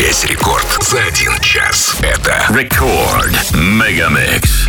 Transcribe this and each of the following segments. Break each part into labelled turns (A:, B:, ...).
A: Весь рекорд за один час. Это Рекорд Мегамикс.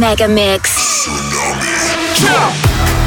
B: Mega Mix.
C: Tsunami.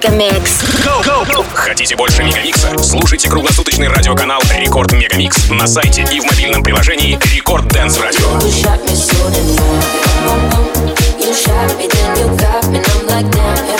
D: Megamix.
E: Хотите больше Megamix а? Слушайте круглосуточный радиоканал Record Megamix на сайте и в мобильном приложении
D: Record
F: Dance Radio. You
C: shot me, then you got me, and I'm like, damn,